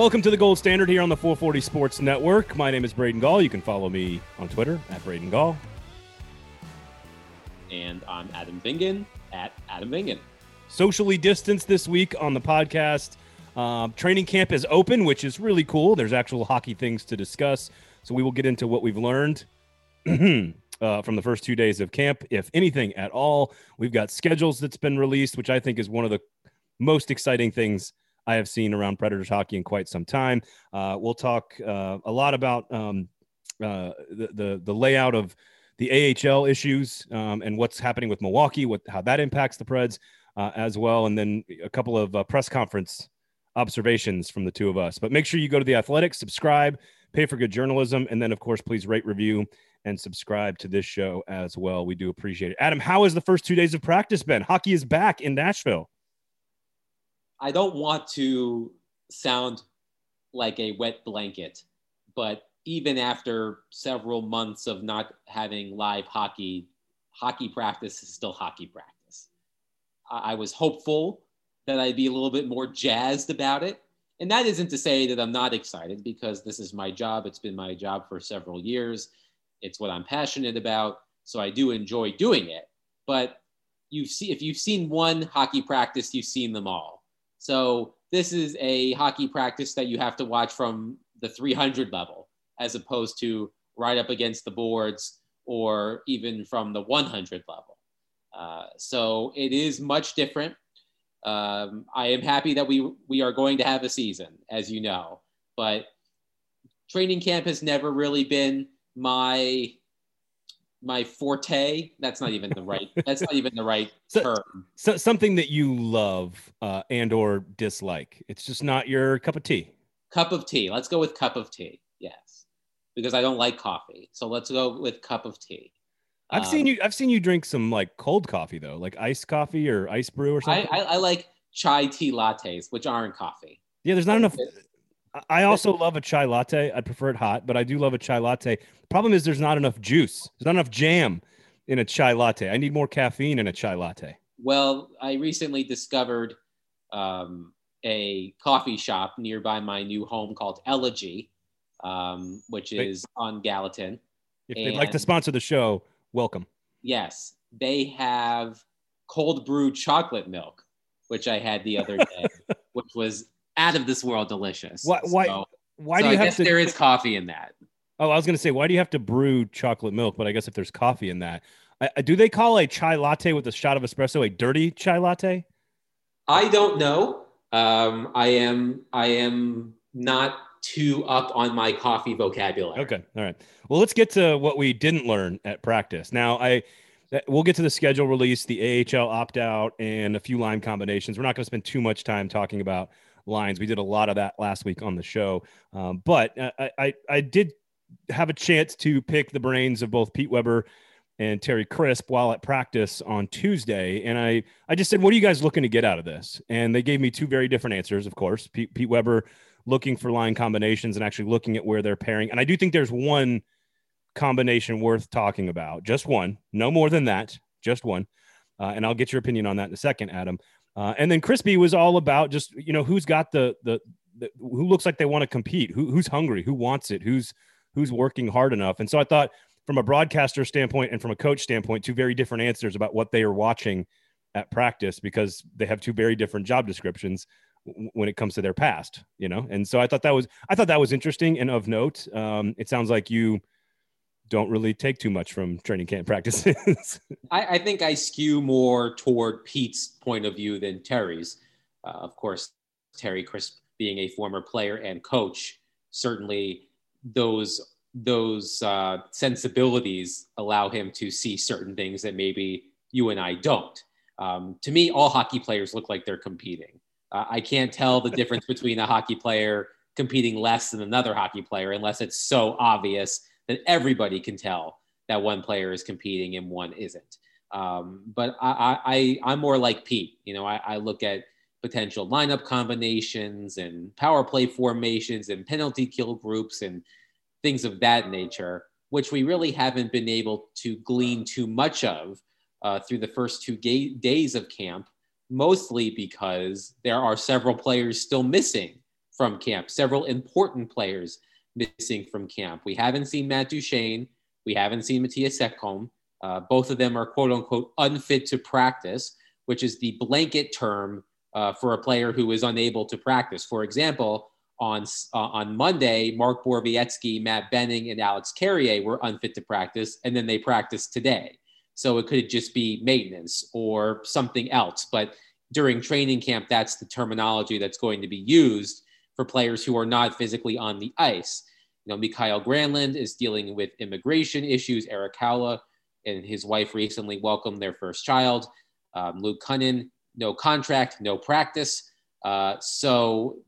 Welcome to the Gold Standard here on the 440 Sports Network. My name is Braden Gall. You can follow me on Twitter at Braden Gall. And I'm Adam Vingan at Adam Vingan. Socially distanced this week on the podcast. Um, training camp is open, which is really cool. There's actual hockey things to discuss. So we will get into what we've learned uh, from the first two days of camp, if anything at all. We've got schedules that's been released, which I think is one of the most exciting things I have seen around Predators hockey in quite some time. Uh, we'll talk uh, a lot about um, uh, the, the, the layout of the AHL issues um, and what's happening with Milwaukee, what how that impacts the Preds uh, as well, and then a couple of uh, press conference observations from the two of us. But make sure you go to the Athletic, subscribe, pay for good journalism, and then of course please rate, review, and subscribe to this show as well. We do appreciate it. Adam, how has the first two days of practice been? Hockey is back in Nashville. I don't want to sound like a wet blanket, but even after several months of not having live hockey, hockey practice is still hockey practice. I, I was hopeful that I'd be a little bit more jazzed about it. And that isn't to say that I'm not excited because this is my job. It's been my job for several years. It's what I'm passionate about. So I do enjoy doing it. But you see, if you've seen one hockey practice, you've seen them all so this is a hockey practice that you have to watch from the 300 level as opposed to right up against the boards or even from the 100 level. Uh, so it is much different. Um, I am happy that we we are going to have a season, as you know, but training camp has never really been my my forte. That's not even the right. that's not even the right so, term. So something that you love uh, and or dislike. It's just not your cup of tea. Cup of tea. Let's go with cup of tea. Yes, because I don't like coffee. So let's go with cup of tea. I've um, seen you. I've seen you drink some like cold coffee though, like iced coffee or ice brew or something. I, I, I like chai tea lattes, which aren't coffee. Yeah, there's not enough. I also love a chai latte. I prefer it hot, but I do love a chai latte. Problem is, there's not enough juice. There's not enough jam in a chai latte. I need more caffeine in a chai latte. Well, I recently discovered um, a coffee shop nearby my new home called Elegy, um, which is on Gallatin. If and they'd like to sponsor the show, welcome. Yes, they have cold brew chocolate milk, which I had the other day, which was out of this world delicious. Why? Why? So, why so do you I have to? There is coffee in that. Oh, I was going to say, why do you have to brew chocolate milk? But I guess if there's coffee in that, I, do they call a chai latte with a shot of espresso a dirty chai latte? I don't know. Um, I am. I am not too up on my coffee vocabulary. Okay. All right. Well, let's get to what we didn't learn at practice. Now, I we'll get to the schedule release, the AHL opt out, and a few line combinations. We're not going to spend too much time talking about lines. We did a lot of that last week on the show. Um, but I, I, I did have a chance to pick the brains of both Pete Weber and Terry Crisp while at practice on Tuesday. And I, I just said, what are you guys looking to get out of this? And they gave me two very different answers, of course. Pete, Pete Weber looking for line combinations and actually looking at where they're pairing. And I do think there's one combination worth talking about, just one, no more than that, just one. Uh, and I'll get your opinion on that in a second, Adam. Uh, and then Crispy was all about just you know who's got the the, the who looks like they want to compete, who, who's hungry, who wants it, who's who's working hard enough. And so I thought from a broadcaster standpoint and from a coach standpoint, two very different answers about what they are watching at practice because they have two very different job descriptions when it comes to their past, you know. And so I thought that was I thought that was interesting and of note. Um, it sounds like you don't really take too much from training camp practices. I, I, think I skew more toward Pete's point of view than Terry's. Uh, of course, Terry Crisp being a former player and coach, certainly those those uh, sensibilities allow him to see certain things that maybe you and I don't. Um, to me, all hockey players look like they're competing. Uh, I can't tell the difference between a hockey player competing less than another hockey player unless it's so obvious that everybody can tell that one player is competing and one isn't. Um, but I, I, I'm more like Pete. You know, I, I look at potential lineup combinations and power play formations and penalty kill groups and things of that nature, which we really haven't been able to glean too much of uh, through the first two ga- days of camp, mostly because there are several players still missing from camp. Several important players missing from camp. We haven't seen Matt Duchene. We haven't seen Mattias Ekholm. Uh, both of them are quote unquote unfit to practice, which is the blanket term uh, for a player who is unable to practice. For example, on, uh, on Monday, Mark Borowiecki, Matt Benning, and Alex Carrier were unfit to practice, and then they practiced today. So it could just be maintenance or something else. But during training camp, that's the terminology that's going to be used for players who are not physically on the ice. You know, Mikael Granlund is dealing with immigration issues. Erik Haula and his wife recently welcomed their first child. Um, Luke Kunin, no contract, no practice. Uh, so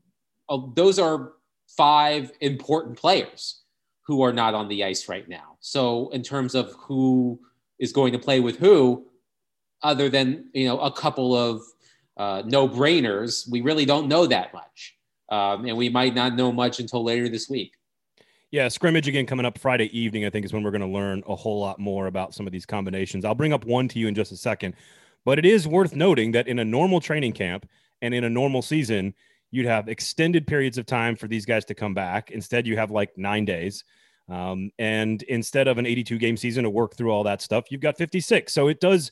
uh, those are five important players who are not on the ice right now. So in terms of who is going to play with who, other than you know a couple of uh, no brainers, we really don't know that much, um, and we might not know much until later this week. Yeah, scrimmage again coming up Friday evening. I think is when we're going to learn a whole lot more about some of these combinations. I'll bring up one to you in just a second, but it is worth noting that in a normal training camp and in a normal season, you'd have extended periods of time for these guys to come back. Instead, you have like nine days. Um, and instead of an 82 game season to work through all that stuff, you've got 56. So it does,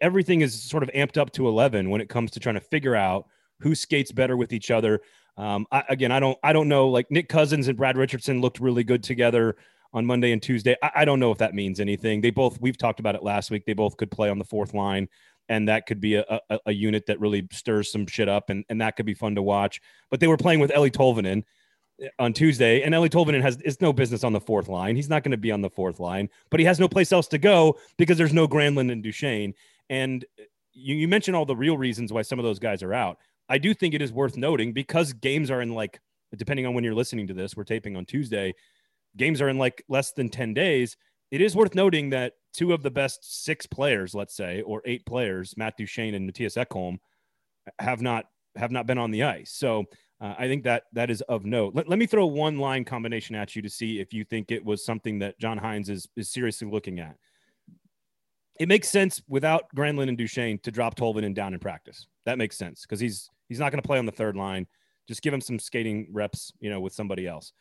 everything is sort of amped up to 11 when it comes to trying to figure out who skates better with each other. Um, I, again, I don't, I don't know. Like Nick Cousins and Brad Richardson looked really good together on Monday and Tuesday. I, I don't know if that means anything. They both, we've talked about it last week. They both could play on the fourth line and that could be a, a, a, unit that really stirs some shit up, and, and that could be fun to watch. But they were playing with Eeli Tolvanen eh, on Tuesday, and Eeli Tolvanen has is no business on the fourth line. He's not going to be on the fourth line, but he has no place else to go because there's no Granlund and Duchene. And eh, you, you mentioned all the real reasons why some of those guys are out. I do think it is worth noting because games are in like, depending on when you're listening to this, we're taping on Tuesday. Games are in like less than 10 days it is worth noting that two of the best six players, let's say, or eight players, Matt Duchene and Mattias Ekholm, have not have not been on the ice. So uh, I think that that is of note. Let, let me throw one line combination at you to see if you think it was something that John Hynes is is seriously looking at. It makes sense without Granlund and Duchene to drop Tolvin Tolvanen down in practice. That makes sense because he's he's not going to play on the third line. Just give him some skating reps, you know, with somebody else.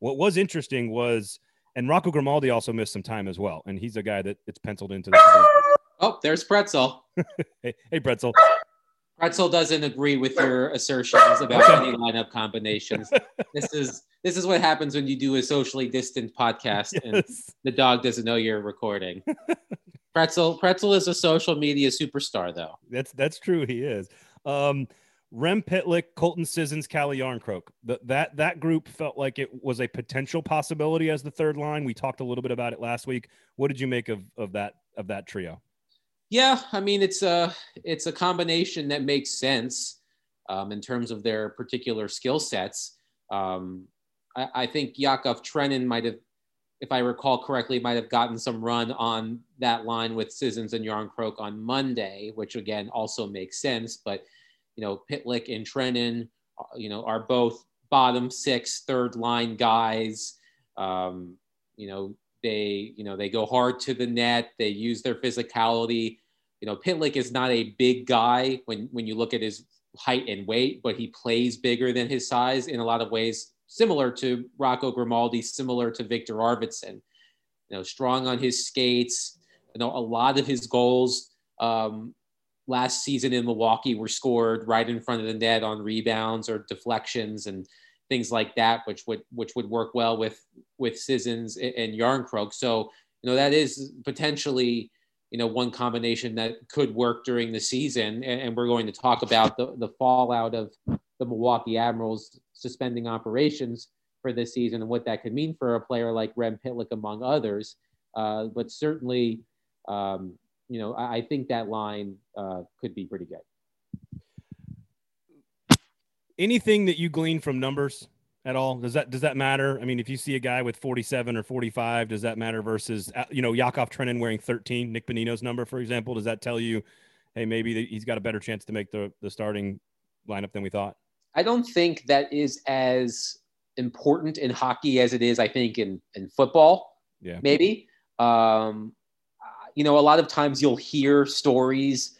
What was interesting was and Rocco Grimaldi also missed some time as well, and he's a guy that it's penciled into. The oh, there's Pretzel. hey, hey, Pretzel. Pretzel doesn't agree with your assertions about any lineup combinations. this is this is what happens when you do a socially distant podcast yes. and the dog doesn't know you're recording. Pretzel Pretzel is a social media superstar, though. That's that's true. He is. Um, Rem Pitlick, Colton Sissons, Calle Jarnkrok. That that that group felt like it was a potential possibility as the third line. We talked a little bit about it last week. What did you make of of that of that trio? Yeah, I mean it's a it's a combination that makes sense um, in terms of their particular skill sets. Um, I, I, think Yakov Trenin might have, if I recall correctly, might have gotten some run on that line with Sissons and Jarnkrok on Monday, which again also makes sense, but you know, Pitlick and Trenin, uh, you know, are both bottom six, third line guys. Um, you know, they, you know, they go hard to the net. They use their physicality. You know, Pitlick is not a big guy when when you look at his height and weight, but he plays bigger than his size in a lot of ways, similar to Rocco Grimaldi, similar to Viktor Arvidsson. You know, strong on his skates. You know, a lot of his goals um, last season in Milwaukee were scored right in front of the net on rebounds or deflections and things like that, which would which would work well with with Sissons and Jarnkrok. So you know that is potentially you know one combination that could work during the season, and, we're going to talk about the the fallout of the Milwaukee Admirals suspending operations for this season and what that could mean for a player like Rem Pitlick, among others. Uh, but certainly, um, you know, I, I think that line uh, could be pretty good. Anything that you glean from numbers at all? Does that does that matter? I mean, if you see a guy with 47 or 45, does that matter versus uh, you know Yakov Trenin wearing 13, Nick Bonino's number, for example? Does that tell you, hey, maybe he's got a better chance to make the the starting lineup than we thought? I don't think that is as important in hockey as it is, I think, in in football. Yeah, maybe. Um, you know, a lot of times you'll hear stories,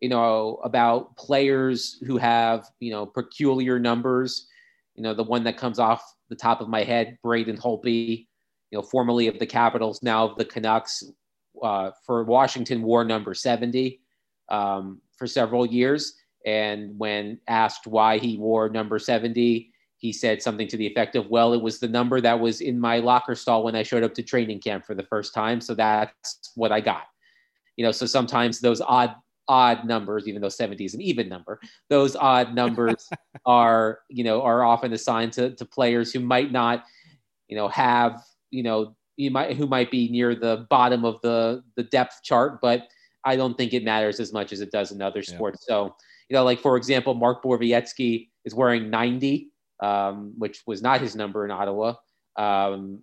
you know, about players who have, you know, peculiar numbers. You know, the one that comes off the top of my head, Braden Holtby, you know, formerly of the Capitals, now of the Canucks, uh, for Washington wore number 70 um, for several years. And when asked why he wore number 70, he said something to the effect of, Well, it was the number that was in my locker stall when I showed up to training camp for the first time. So that's what I got. You know, so sometimes those odd, odd numbers, even though 70 is an even number, those odd numbers are, you know, are often assigned to, to players who might not, you know, have, you know, you might who might be near the bottom of the the depth chart, but I don't think it matters as much as it does in other sports. Yeah. So, you know, like for example, Mark Borowiecki is wearing 90, um, which was not his number in Ottawa, um,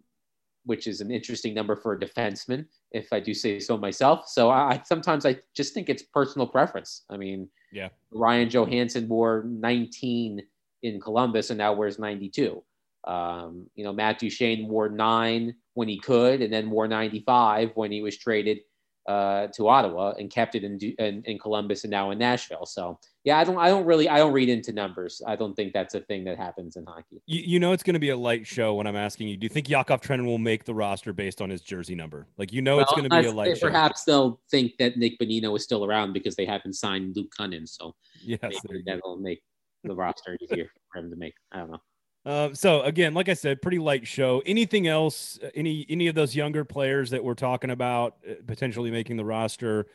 which is an interesting number for a defenseman, if I do say so myself. So I sometimes I just think it's personal preference. I mean, yeah, Ryan Johansen wore 19 in Columbus and now wears 92. Um, you know, Matt Duchene wore nine when he could, and then wore 95 when he was traded uh, to Ottawa and kept it in, in, in Columbus and now in Nashville. So yeah, I don't I don't really I don't read into numbers. I don't think that's a thing that happens in hockey. You, you know it's going to be a light show when I'm asking you. Do you think Yakov Trenin will make the roster based on his jersey number? Like you know well, it's going to be a light show. Perhaps they'll think that Nick Bonino is still around because they haven't signed Luke Kunin. So yes, that'll make the roster easier for him to make. I don't know. Uh, so again, like I said, pretty light show. Anything else? Uh, any any of those younger players that we're talking about uh, potentially making the roster?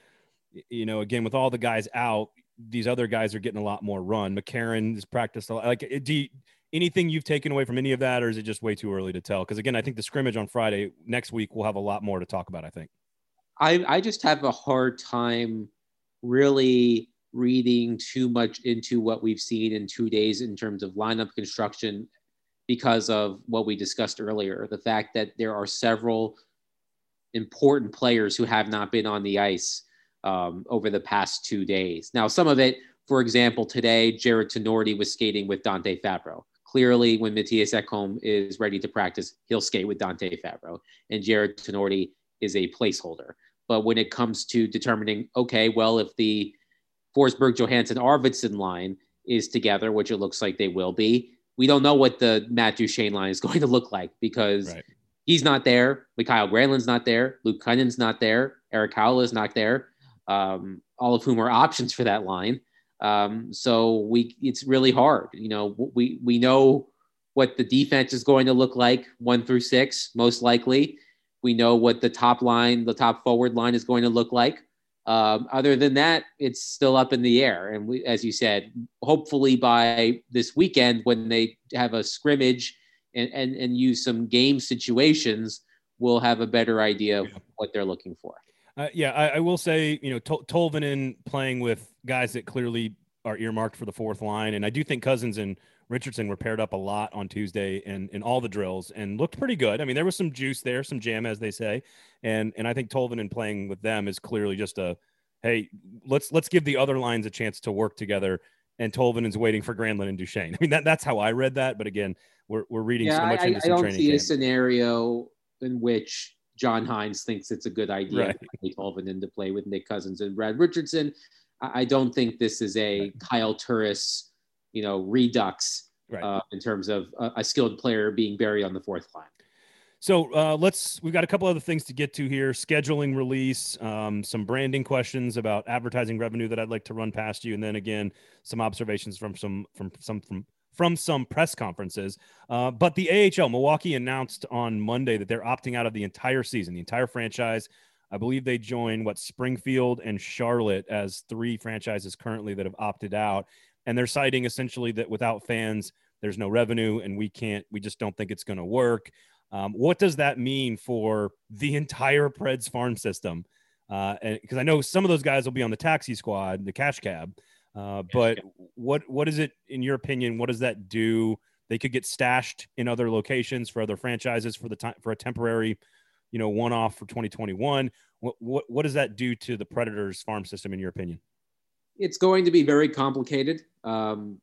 You know, again, with all the guys out, these other guys are getting a lot more run. McCarron has practiced a lot. Like, do you, anything you've taken away from any of that, or is it just way too early to tell? Because again, I think the scrimmage on Friday next week we'll have a lot more to talk about. I think. I I just have a hard time really reading too much into what we've seen in two days in terms of lineup construction because of what we discussed earlier the fact that there are several important players who have not been on the ice um, over the past two days. Now, some of it, for example, today, Jared Tinordi was skating with Dante Fabbro. Clearly, when Mattias Ekholm is ready to practice, he'll skate with Dante Fabbro, And Jared Tinordi is a placeholder. But when it comes to determining, okay, well, if the Forsberg Johansen Arvidsson line is together, which it looks like they will be, we don't know what the Matt Duchene line is going to look like because right. he's not there. Mikael Granlund's not there. Luke Kunin's not there. Erik Haula is not there. Um, all of whom are options for that line. Um, so we, it's really hard. You know, we we know what the defense is going to look like one through six, most likely. We know what the top line, the top forward line is going to look like. Um, other than that, it's still up in the air. And we, as you said, hopefully by this weekend, when they have a scrimmage and, and, and use some game situations, we'll have a better idea of what they're looking for. Uh, yeah, I, I, will say, you know, Tol- Tolvanen playing with guys that clearly are earmarked for the fourth line. And I do think Cousins and Richardson were paired up a lot on Tuesday and in all the drills and looked pretty good. I mean, there was some juice there, some jam, as they say, and and I think Tolvin Tolvanen playing with them is clearly just a hey, let's let's give the other lines a chance to work together. And Tolvanen's waiting for Granlund and Duchene. I mean, that that's how I read that. But again, we're we're reading yeah, so much I, into I don't training see camp. a scenario in which John Hynes thinks it's a good idea right. to Tolvanen to play with Nick Cousins and Brad Richardson. I, I don't think this is a. Kyle Turris, you know, redux right. uh, in terms of a, a, skilled player being buried on the fourth line. So uh, let's. We've got a couple other things to get to here: scheduling, release, um, some branding questions about advertising revenue that I'd like to run past you, and then again some observations from some from some from from some press conferences. Uh, but the AHL, Milwaukee announced on Monday that they're opting out of the entire season, the entire franchise. I believe they join what Springfield and Charlotte as three franchises currently that have opted out, and they're citing essentially that without fans, there's no revenue and we can't we just don't think it's going to work. Um, what does that mean for the entire preds farm system? Uh, and because i know some of those guys will be on the taxi squad the cash cab uh, but what what is it in your opinion what does that do? They could get stashed in other locations for other franchises for the time for a temporary you know one off for 2021 what, what what does that do to the predators farm system in your opinion it's going to be very complicated um,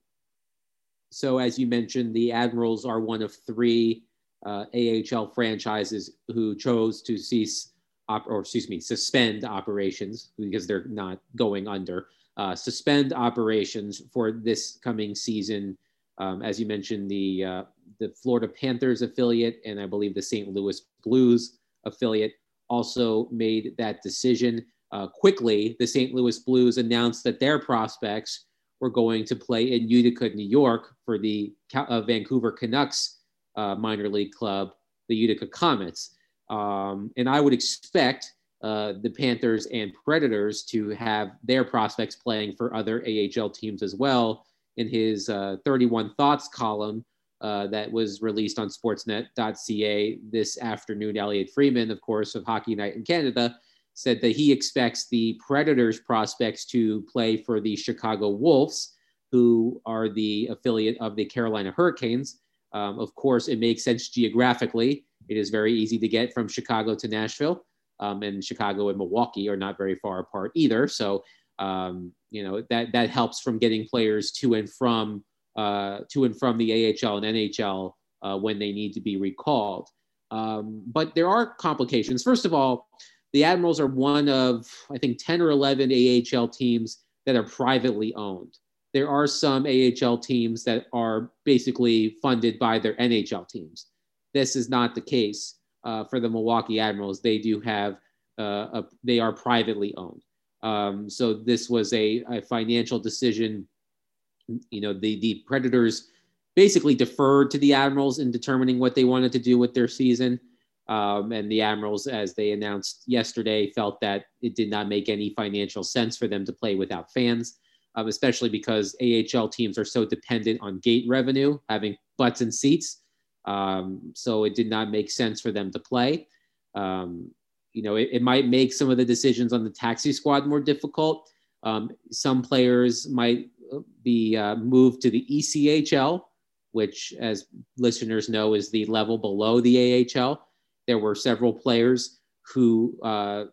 so, as you mentioned, the Admirals are one of three uh, AHL franchises who chose to cease, op- or excuse me, suspend operations because they're not going under. Uh, suspend operations for this coming season Um, as you mentioned, the uh, the Florida Panthers affiliate and I believe the St. Louis Blues affiliate also made that decision uh, quickly. The St. Louis Blues announced that their prospects were going to play in Utica, New York, for the uh, Vancouver Canucks uh, minor league club, the Utica Comets. Um, and I would expect uh, the Panthers and Predators to have their prospects playing for other AHL teams as well. In his uh, 31 Thoughts column uh, that was released on sportsnet.ca this afternoon, Elliotte Friedman, of course, of Hockey Night in Canada, said that he expects the Predators prospects to play for the Chicago Wolves, who are the affiliate of the Carolina Hurricanes. Um, of course, it makes sense geographically. It is very easy to get from Chicago to Nashville um, and Chicago and Milwaukee are not very far apart either. So um, you know that that helps from getting players to and from uh, to and from the AHL and NHL uh, when they need to be recalled. Um, but there are complications. First of all, the Admirals are one of I think 10 or 11 AHL teams that are privately owned. There are some AHL teams that are basically funded by their NHL teams. This is not the case uh, for the Milwaukee Admirals, they do have uh, a, they are privately owned. Um, so this was a, a, financial decision. You know, the the Predators basically deferred to the Admirals in determining what they wanted to do with their season. Um, and the Admirals, as they announced yesterday, felt that it did not make any financial sense for them to play without fans, um, especially because AHL teams are so dependent on gate revenue, having butts and seats. Um, so it did not make sense for them to play. Um, you know, it, it, might make some of the decisions on the taxi squad more difficult. Um, some players might be uh, moved to the ECHL, which, as listeners know, is the level below the AHL. There were several players who uh,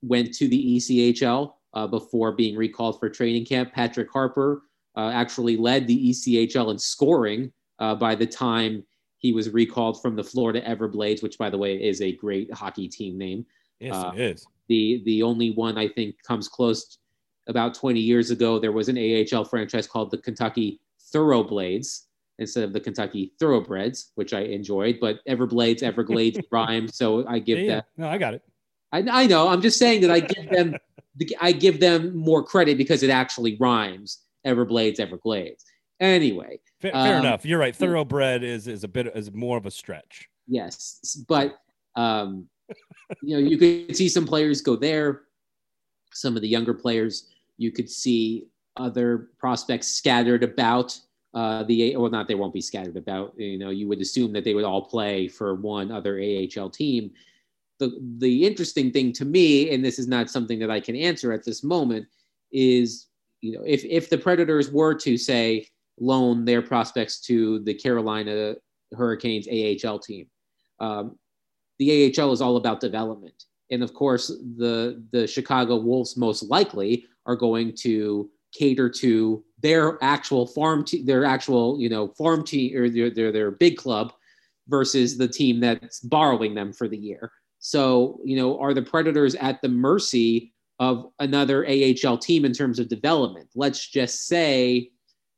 went to the ECHL uh, before being recalled for training camp. Patrick Harper uh, actually led the ECHL in scoring uh, by the time he was recalled from the Florida Everblades, which, by the way, is a great hockey team name. Yes, uh, it is. The the only one I think comes close. About 20 years ago, there was an AHL franchise called the Kentucky Thoroughblades instead of the Kentucky Thoroughbreds, which I enjoyed. But Everblades, Everglades rhyme, so I give yeah, that. No, I got it. I, I know. I'm just saying that I give them I give them more credit because it actually rhymes. Everblades, Everglades. Anyway, fair, fair um, enough. You're right. Thoroughbred is is a bit is more of a stretch. Yes, but um, you know, you could see some players go there. Some of the younger players, you could see other prospects scattered about uh, the well, not they won't be scattered about. You know, you would assume that they would all play for one other AHL team. The the interesting thing to me, and this is not something that I can answer at this moment, is you know if if the Predators were to say loan their prospects to the Carolina Hurricanes AHL team. Um, the AHL is all about development. And of course, the, the Chicago Wolves most likely are going to cater to their actual farm, team, their actual, you know, farm team or their, their, their big club versus the team that's borrowing them for the year. So, you know, are the Predators at the mercy of another AHL team in terms of development? Let's just say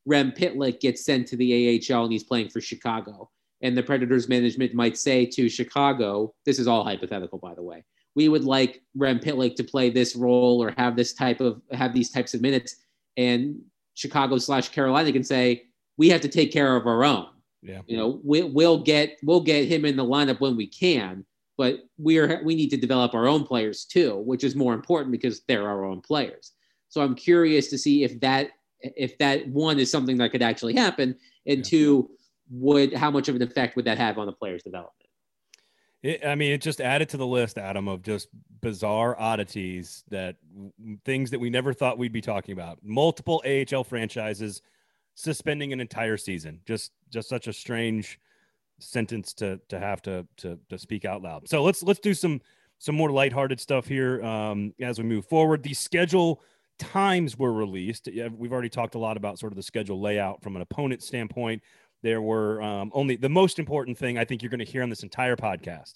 Rem Pitlick gets sent to the AHL and he's playing for Chicago. And the Predators management might say to Chicago, this is all hypothetical, by the way. We would like Rem Pitlick to play this role or have this type of have these types of minutes. And Chicago slash Carolina can say, we have to take care of our own. Yeah. You know, we, we'll get we'll get him in the lineup when we can, but we're we need to develop our own players too, which is more important because they're our own players. So I'm curious to see if that if that one is something that could actually happen, and yeah. two, would how much of an effect would that have on the player's development? It, I mean, it just added to the list, Adam, of just bizarre oddities that things that we never thought we'd be talking about. Multiple AHL franchises suspending an entire season. Just just such a strange sentence to to have to to to speak out loud. So let's let's do some some more lighthearted stuff here um, as we move forward. The schedule times were released. We've already talked a lot about sort of the schedule layout from an opponent standpoint. There were um, only the most important thing I think you're going to hear on this entire podcast,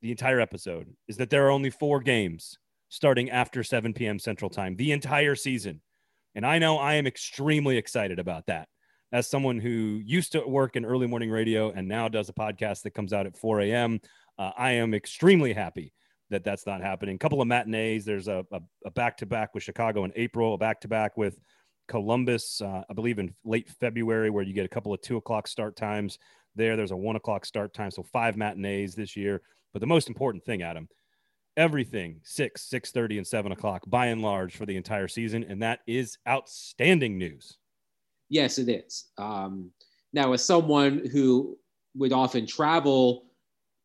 the entire episode, is that there are only four games starting after 7 p.m. Central Time the entire season. And I know I am extremely excited about that as someone who used to work in early morning radio and now does a podcast that comes out at 4 a.m., uh, I am extremely happy that that's not happening. A couple of matinees. There's a, a, back-to-back with Chicago in April, a back-to-back with Columbus, uh, I believe in late February, where you get a couple of two o'clock start times there. There's a one o'clock start time. So five matinees this year. But the most important thing, Adam, everything six, six thirty, and seven o'clock by and large for the entire season, and that is outstanding news. Yes, it is. Um, now, as someone who would often travel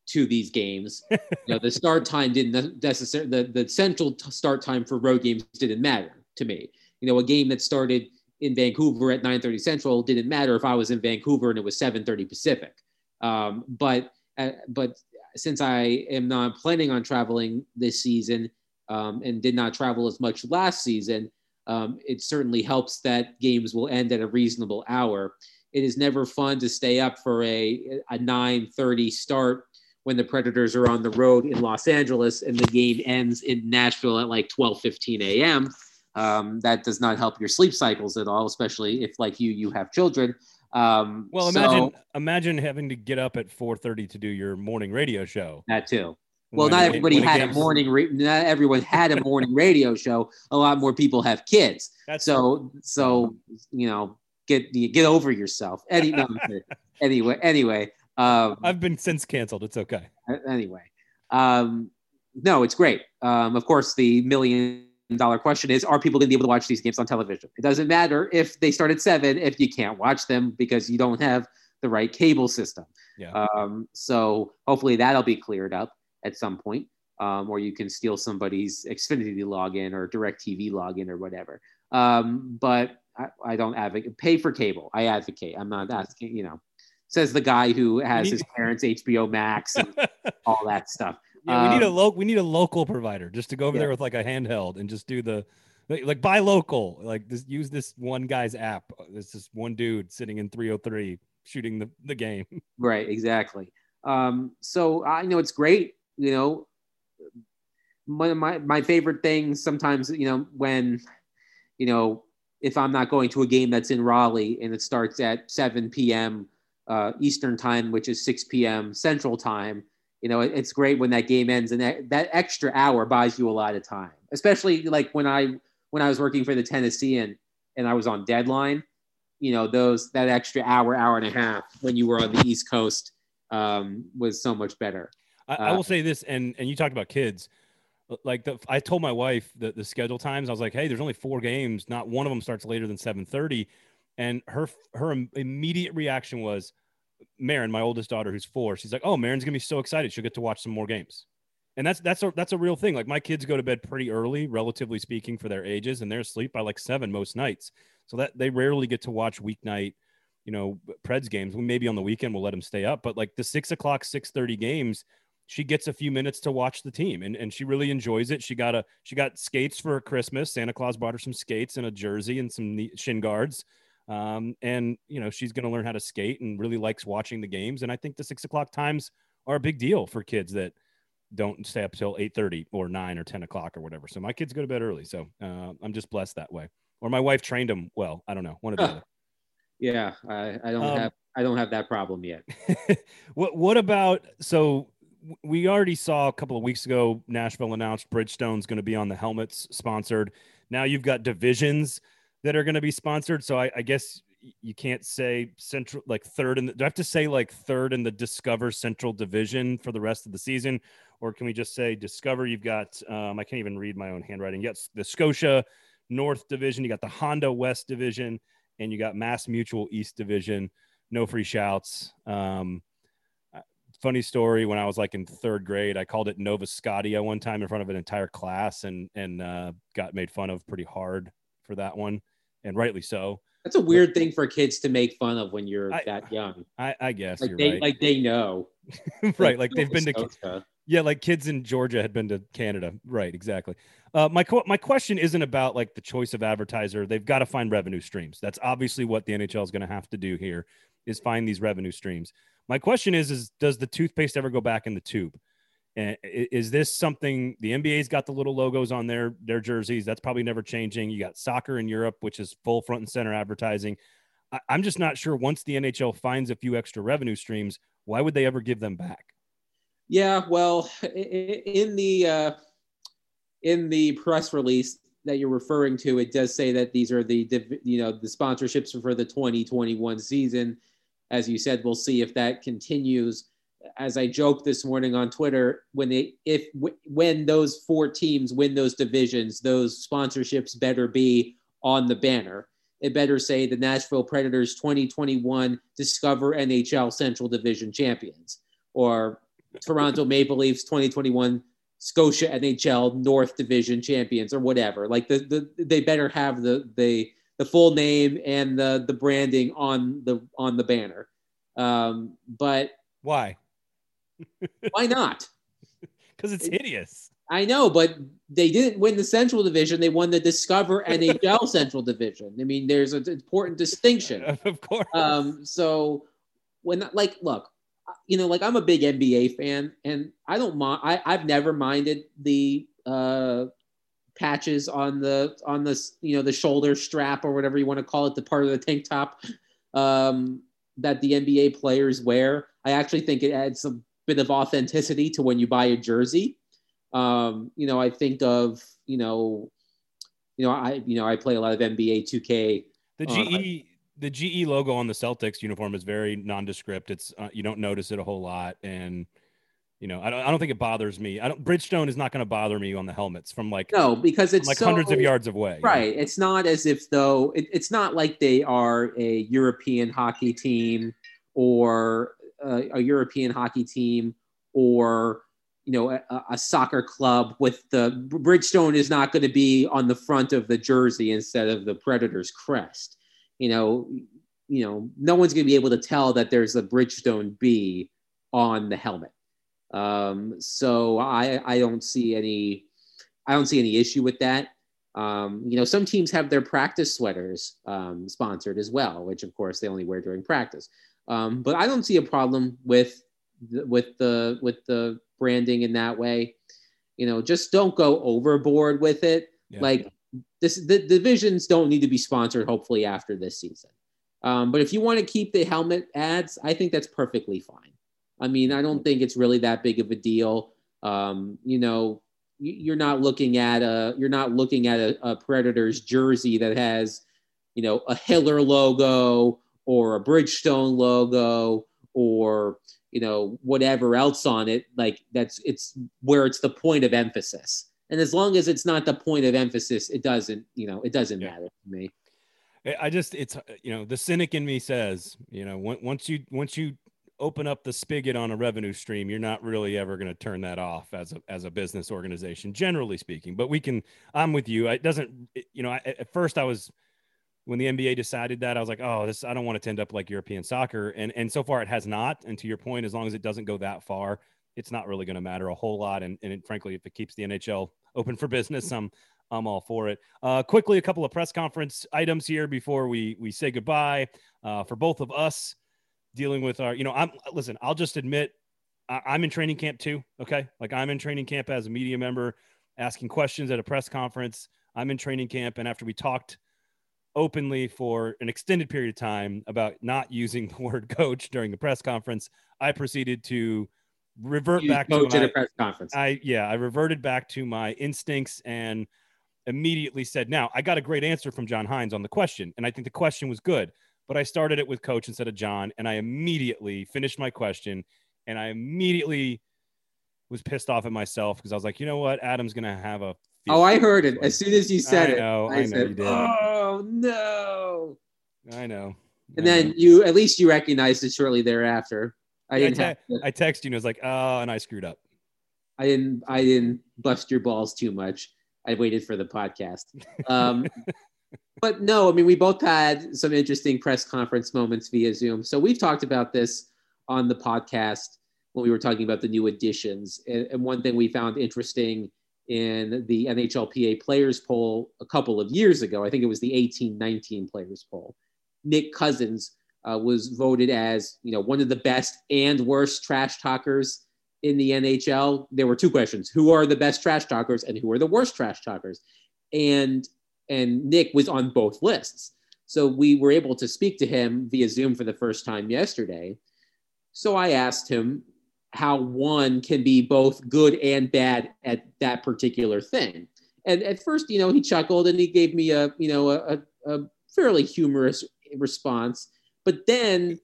to these games, you know, the start time didn't necessarily the, the central start time for road games didn't matter to me. You know, a game that started in Vancouver at 9:30 Central didn't matter if I was in Vancouver and it was 7:30 Pacific. Um, but uh, but since I am not planning on traveling this season um, and did not travel as much last season, um, it certainly helps that games will end at a reasonable hour. It is never fun to stay up for a, a 9:30 start when the Predators are on the road in Los Angeles and the game ends in Nashville at like 12:15 a.m. Um, that does not help your sleep cycles at all, especially if, like you, you have children. Um, well, imagine so, imagine having to get up at 4:30 to do your morning radio show. That too. Well, not everybody had a morning. Ra- not everyone had a morning radio show. A lot more people have kids. That's so so you know get get over yourself. Any, no, anyway, anyway. Um, I've been since canceled. It's okay. Anyway, um, no, it's great. Um, of course, the million dollar question is are people going to be able to watch these games on television? It doesn't matter if they start at seven if you can't watch them because you don't have the right cable system. Yeah. Um, so hopefully that'll be cleared up at some point um, or you can steal somebody's xfinity login or direct tv login or whatever. Um, but I, I, don't advocate pay for cable. I advocate. I'm not asking you know says the guy who has his parents hbo max and all that stuff yeah, we need a um, local. We need a local provider just to go over yeah. there with like a handheld and just do the like, buy local. Like just use this one guy's app. This is one dude sitting in 303 shooting the, the game. Right, exactly. Um, so I know it's great. You know, one of my my favorite things sometimes. You know when, you know, if I'm not going to a game that's in Raleigh and it starts at 7 p.m. Uh, Eastern time, which is 6 p.m. Central time you know, it's great when that game ends and that, that extra hour buys you a lot of time, especially like when I, when I was working for the Tennessean and I was on deadline, you know, those, that extra hour, hour and a half when you were on the East coast um, was so much better. I, I will say this, and, and you talked about kids, like the, I told my wife the, the schedule times. I was like, Hey, there's only four games. Not one of them starts later than seven 730. And her, her immediate reaction was, Marin, my oldest daughter, who's four, she's like, "Oh, Marin's gonna be so excited. She'll get to watch some more games." And that's that's a that's a real thing. Like my kids go to bed pretty early, relatively speaking, for their ages, and they're asleep by like seven most nights. So that they rarely get to watch weeknight, you know, Preds games. We maybe on the weekend we'll let them stay up, but like the six o'clock, six thirty games, she gets a few minutes to watch the team, and and she really enjoys it. She got a she got skates for Christmas. Santa Claus bought her some skates and a jersey and some shin guards um, and you know she's going to learn how to skate and really likes watching the games. And I think the six o'clock times are a big deal for kids that don't stay up till eight thirty or nine or ten o'clock or whatever. So my kids go to bed early, so uh, I'm just blessed that way. Or my wife trained them well. I don't know, one of the other. Yeah, I, I don't um, have I don't have that problem yet. what what about so? We already saw a couple of weeks ago. Nashville announced Bridgestone's going to be on the helmets sponsored. Now you've got divisions that are going to be sponsored. So I, I, guess you can't say central like third in the, do I have to say like third in the Discover Central Division for the rest of the season, or can we just say Discover? You've got um, I can't even read my own handwriting. Yes, the Scotia North Division. You got the Honda West Division, and you got Mass Mutual East Division. No free shouts. Um, funny story when I was like in third grade, I called it Nova Scotia one time in front of an entire class and and uh, got made fun of pretty hard for that one and rightly so. That's a weird thing for kids to make fun of when you're I, that young. I, I guess like they right. like they know, right? Like they've been to yeah, like kids in Georgia had been to Canada, right? Exactly. Uh, my my question isn't about like the choice of advertiser. They've got to find revenue streams. That's obviously what the NHL is going to have to do here is find these revenue streams. My question is: is does the toothpaste ever go back in the tube? Is this something the NBA's got the little logos on their their jerseys? That's probably never changing. You got soccer in Europe, which is full front and center advertising. I, I'm just not sure once the NHL finds a few extra revenue streams, why would they ever give them back? Yeah, well, in the uh, in the press release that you're referring to, it does say that these are the you know the sponsorships for the 2021 season. As you said, we'll see if that continues. As I joked this morning on Twitter, when they if when those four teams win those divisions, those sponsorships better be on the banner. It better say the Nashville Predators 2021 Discover NHL Central Division champions or Toronto Maple Leafs 2021 Scotia NHL North Division champions or whatever. Like the, the they better have the the the full name and the the branding on the on the banner. Um, but why? Why not? Because it's hideous. I know, but they didn't win the Central Division. They won the Discover NHL Central Division. I mean, there's an important distinction. Of course. Um, so when like look, you know, like I'm a big NBA fan, and I don't mind. I I've never minded the uh, patches on the on the you know the shoulder strap or whatever you want to call it, the part of the tank top um, that the NBA players wear. I actually think it adds a bit of authenticity to when you buy a jersey. Um, you know, I think of you know, you know, I you know I play a lot of NBA 2K. The GE the GE logo on the Celtics uniform is very nondescript. It's uh, you don't notice it a whole lot, and you know I don't I don't think it bothers me. I don't Bridgestone is not going to bother me on the helmets from like no because it's like so, hundreds of yards away. Right. It's not as if though it, it's not like they are a European hockey team or uh, a European hockey team or you know a, a, soccer club with the Bridgestone is not going to be on the front of the jersey instead of the Predators crest you know, you know, no one's going to be able to tell that there's a Bridgestone B on the helmet. Um, so I, I don't see any, I don't see any issue with that. Um, you know, some teams have their practice sweaters um, sponsored as well, which of course they only wear during practice. Um, but I don't see a problem with the, with the with the branding in that way. You know, just don't go overboard with it. Yeah. Like this the divisions don't need to be sponsored hopefully after this season um, but if you want to keep the helmet ads i think that's perfectly fine i mean i don't think it's really that big of a deal um, you know you're not looking at a you're not looking at a, a predators jersey that has you know a hiller logo or a bridgestone logo or you know whatever else on it like that's it's where it's the point of emphasis. And as long as it's not the point of emphasis it doesn't you know it doesn't yeah. matter to me. I just it's you know the cynic in me says you know once you once you open up the spigot on a revenue stream you're not really ever going to turn that off as a as a business organization generally speaking. But we can i'm with you. It doesn't you know I, at first i was when the NBA decided that, I was like, oh, this I don't want it to end up like European soccer. And and so far it has not. And to your point, as long as it doesn't go that far, it's not really going to matter a whole lot. And, and it, frankly, if it keeps the NHL open for business, I'm I'm all for it. Uh, quickly, a couple of press conference items here before we we say goodbye uh, for both of us dealing with our. You know, I'm listen. I'll just admit I, I'm in training camp too. Okay, like I'm in training camp as a media member, asking questions at a press conference. I'm in training camp, and after we talked openly for an extended period of time about not using the word coach during the press conference, I proceeded to revert you back to my, a press conference. I yeah, I reverted back to my instincts and immediately said, "Now I got a great answer from John Hynes on the question, and I think the question was good." But I started it with Coach instead of John, and I immediately finished my question, and I immediately was pissed off at myself because I was like, you know what, Adam's gonna have a. Oh, I heard it as soon as you said I know, it. I, I know said, you did. Oh no! I know. And I then know. you, at least you recognized it shortly thereafter. I didn't. I, te- I text you and I was like, oh, and I screwed up. I didn't. I didn't bust your balls too much. I waited for the podcast. Um, but no, I mean, we both had some interesting press conference moments via Zoom. So we've talked about this on the podcast when we were talking about the new additions. And, and one thing we found interesting in the NHLPA players poll a couple of years ago, I think it was the 18 19 players poll, Nick Cousins uh, was voted as you know one of the best and worst trash talkers in the NHL. There were two questions: who are the best trash talkers and who are the worst trash talkers? And and Nick was on both lists. So we were able to speak to him via Zoom for the first time yesterday. So I asked him how one can be both good and bad at that particular thing. And at first, you know, he chuckled and he gave me a, you know, a, a fairly humorous response. But then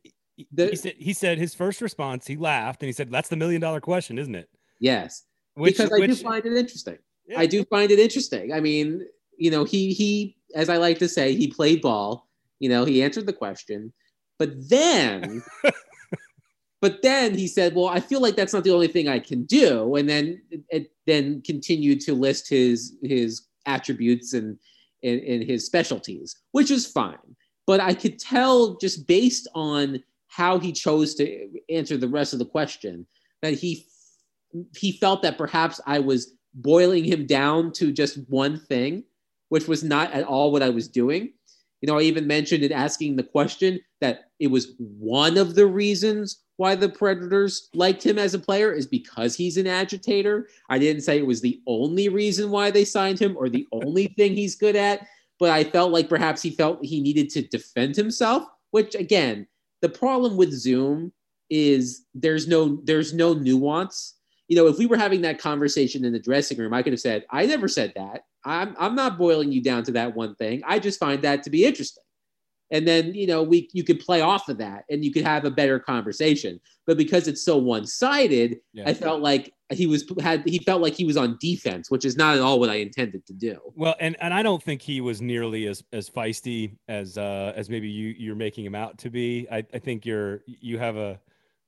the, he, said, he said his first response, he laughed and he said, That's the million dollar question, isn't it? Yes. Which, because I which, do find it interesting. Yeah. I do find it interesting. I mean, you know, he he, as I like to say, he played ball. You know, he answered the question, but then But then he said, "Well, I feel like that's not the only thing I can do," and then it, then continued to list his his attributes and, and and his specialties, which is fine. But I could tell just based on how he chose to answer the rest of the question that he he felt that perhaps I was boiling him down to just one thing, which was not at all what I was doing. You know, I even mentioned in asking the question that it was one of the reasons why the Predators liked him as a player is because he's an agitator. I didn't say it was the only reason why they signed him or the only thing he's good at, but I felt like perhaps he felt he needed to defend himself, which again, the problem with Zoom is there's no there's no nuance. You know, if we were having that conversation in the dressing room, I could have said, I never said that. I'm I'm not boiling you down to that one thing. I just find that to be interesting and then you know we you could play off of that and you could have a better conversation. But because it's so one-sided yeah. i felt like he was had he felt like he was on defense which is not at all what i intended to do. Well and and i don't think he was nearly as as feisty as uh as maybe you you're making him out to be. I i think you're you have a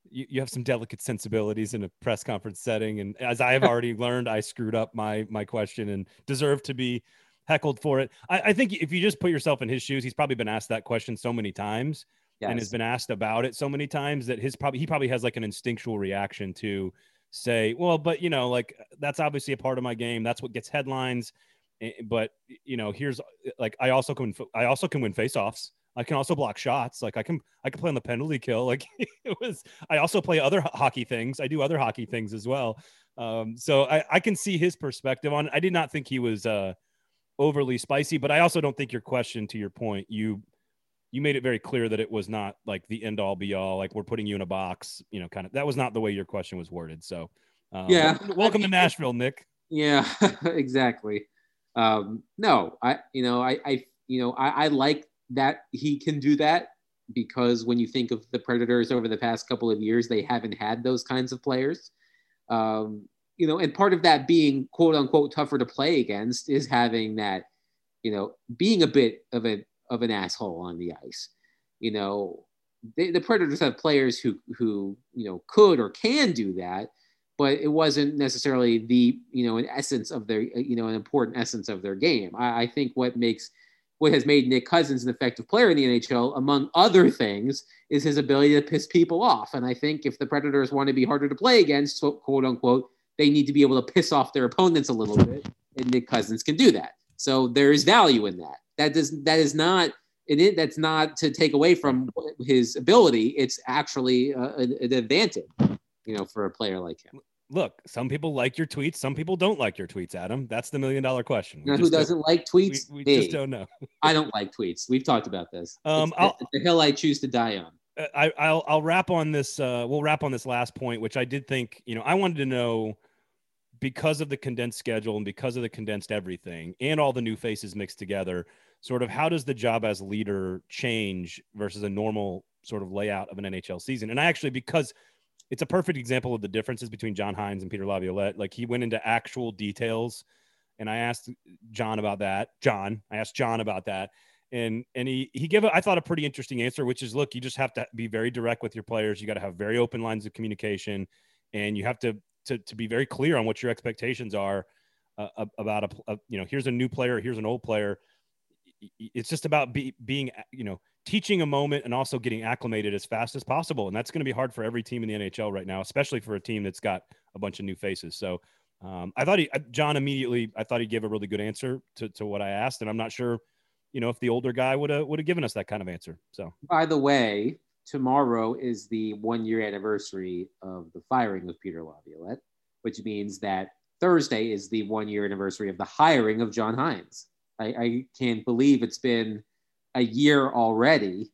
you, you have some delicate sensibilities in a press conference setting. And as i have already learned i screwed up my my question and deserve to be heckled for it. I, I, think if you just put yourself in his shoes, he's probably been asked that question so many times yes. and has been asked about it so many times that his probably he probably has like an instinctual reaction to say, well, but you know, like that's obviously a part of my game. That's what gets headlines. Eh, but you know, here's like I also can I also can win faceoffs. I can also block shots. Like I can I can play on the penalty kill. Like it was. I also play other hockey things. I do other hockey things as well. Um, so I, I can see his perspective on. I did not think he was uh, overly spicy, but I also don't think your question, to your point, you you made it very clear that it was not like the end all be all, like we're putting you in a box, you know, kind of. That was not the way your question was worded. So, um, yeah, welcome, to Nashville, Nick. Yeah, exactly. Um, no, I, you know, I, I, you know, I, I like that he can do that because when you think of the Predators over the past couple of years, they haven't had those kinds of players. Um, you know, and part of that being quote unquote tougher to play against is having that, you know, being a bit of a of an asshole on the ice. You know, they, the Predators have players who who you know could or can do that, but it wasn't necessarily the you know an essence of their you know an important essence of their game. I, I think what makes what has made Nick Cousins an effective player in the NHL, among other things, is his ability to piss people off. And I think if the Predators want to be harder to play against, quote unquote, they need to be able to piss off their opponents a little bit, and Nick Cousins can do that. So there is value in that. That does that is not in it. That's not to take away from his ability. It's actually a, an advantage, you know, for a player like him. Look, some people like your tweets. Some people don't like your tweets, Adam. That's the million dollar question. You know who doesn't like tweets? We, we just don't know. I don't like tweets. We've talked about this. Um, the, the hill I choose to die on. I, I'll I'll wrap on this. Uh, we'll wrap on this last point, which I did think. You know, I wanted to know because of the condensed schedule and because of the condensed everything and all the new faces mixed together, sort of how does the job as leader change versus a normal sort of layout of an NHL season? And I actually, because it's a perfect example of the differences between John Hynes and Peter Laviolette, like he went into actual details. And I asked John about that. John, I asked John about that. And and he he gave a, I thought a pretty interesting answer, which is look, you just have to be very direct with your players. You got to have very open lines of communication and you have to to, to be very clear on what your expectations are uh, about a, a, you know here's a new player here's an old player it's just about be, being you know teaching a moment and also getting acclimated as fast as possible and that's going to be hard for every team in the nhl right now especially for a team that's got a bunch of new faces so um, i thought he john immediately i thought he gave a really good answer to, to what i asked and i'm not sure you know if the older guy would have would have given us that kind of answer so by the way tomorrow is the one year anniversary of the firing of Peter Laviolette, which means that Thursday is the one year anniversary of the hiring of John Hynes. I, I can't believe it's been a year already.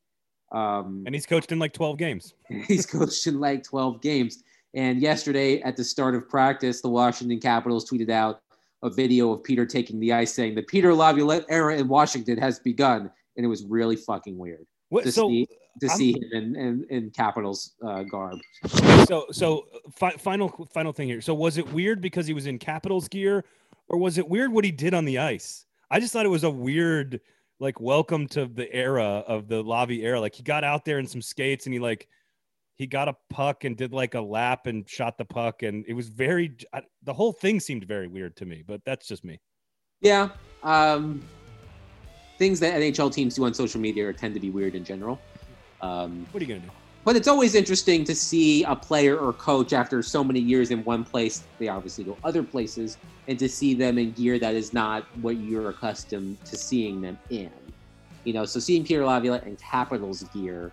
Um, and he's coached in like 12 games. he's coached in like 12 games. And yesterday, at the start of practice, the Washington Capitals tweeted out a video of Peter taking the ice, saying the Peter Laviolette era in Washington has begun, and it was really fucking weird what, to so see to see him in in, in Capitals uh, garb. So so fi- final final thing here. So was it weird because he was in Capitals gear, or was it weird what he did on the ice? I just thought it was a weird like welcome to the era of the Lavi era. Like he got out there in some skates and he like he got a puck and did like a lap and shot the puck and it was very I, the whole thing seemed very weird to me but that's just me. Yeah um things that nhl teams do on social media tend to be weird in general. Um what are you gonna do? but it's always interesting to see a player or coach after so many years in one place they obviously go other places and to see them in gear that is not what you're accustomed to seeing them in. You know so seeing peter laviolette in capitals gear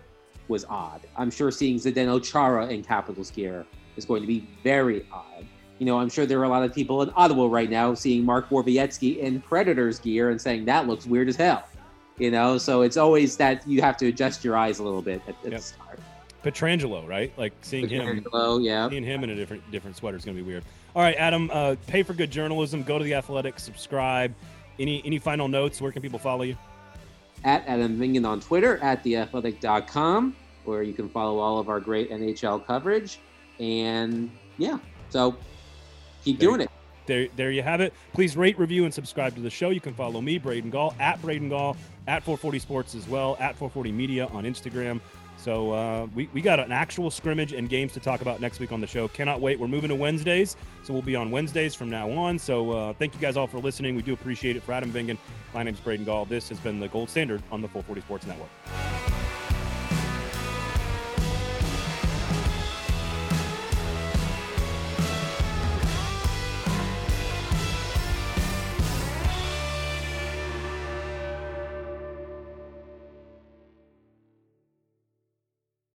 was odd. I'm sure seeing Zdeno Chara in Capitals gear is going to be very odd. You know, I'm sure there are a lot of people in Ottawa right now seeing Mark Borowiecki in Predators gear and saying that looks weird as hell. You know, so it's always that you have to adjust your eyes a little bit at, at yep. the start. Pietrangelo, right? Like seeing Pietrangelo, him, yeah, seeing him in a different different sweater is going to be weird. All right, Adam, uh, pay for good journalism. Go to the Athletic, subscribe. Any any final notes? Where can people follow you? At Adam Vingan on Twitter, at theathletic.com, where you can follow all of our great NHL coverage. And yeah, so keep there, doing it. There, there you have it. Please rate, review, and subscribe to the show. You can follow me, Braden Gall, at Braden Gall, at 440 Sports as well, at 440 Media on Instagram. So uh, we, we got an actual scrimmage and games to talk about next week on the show. Cannot wait. We're moving to Wednesdays, so we'll be on Wednesdays from now on. So uh, thank you guys all for listening. We do appreciate it. For Adam Vingan, my name is Braden Gall. This has been the gold standard on the 440 Sports Network.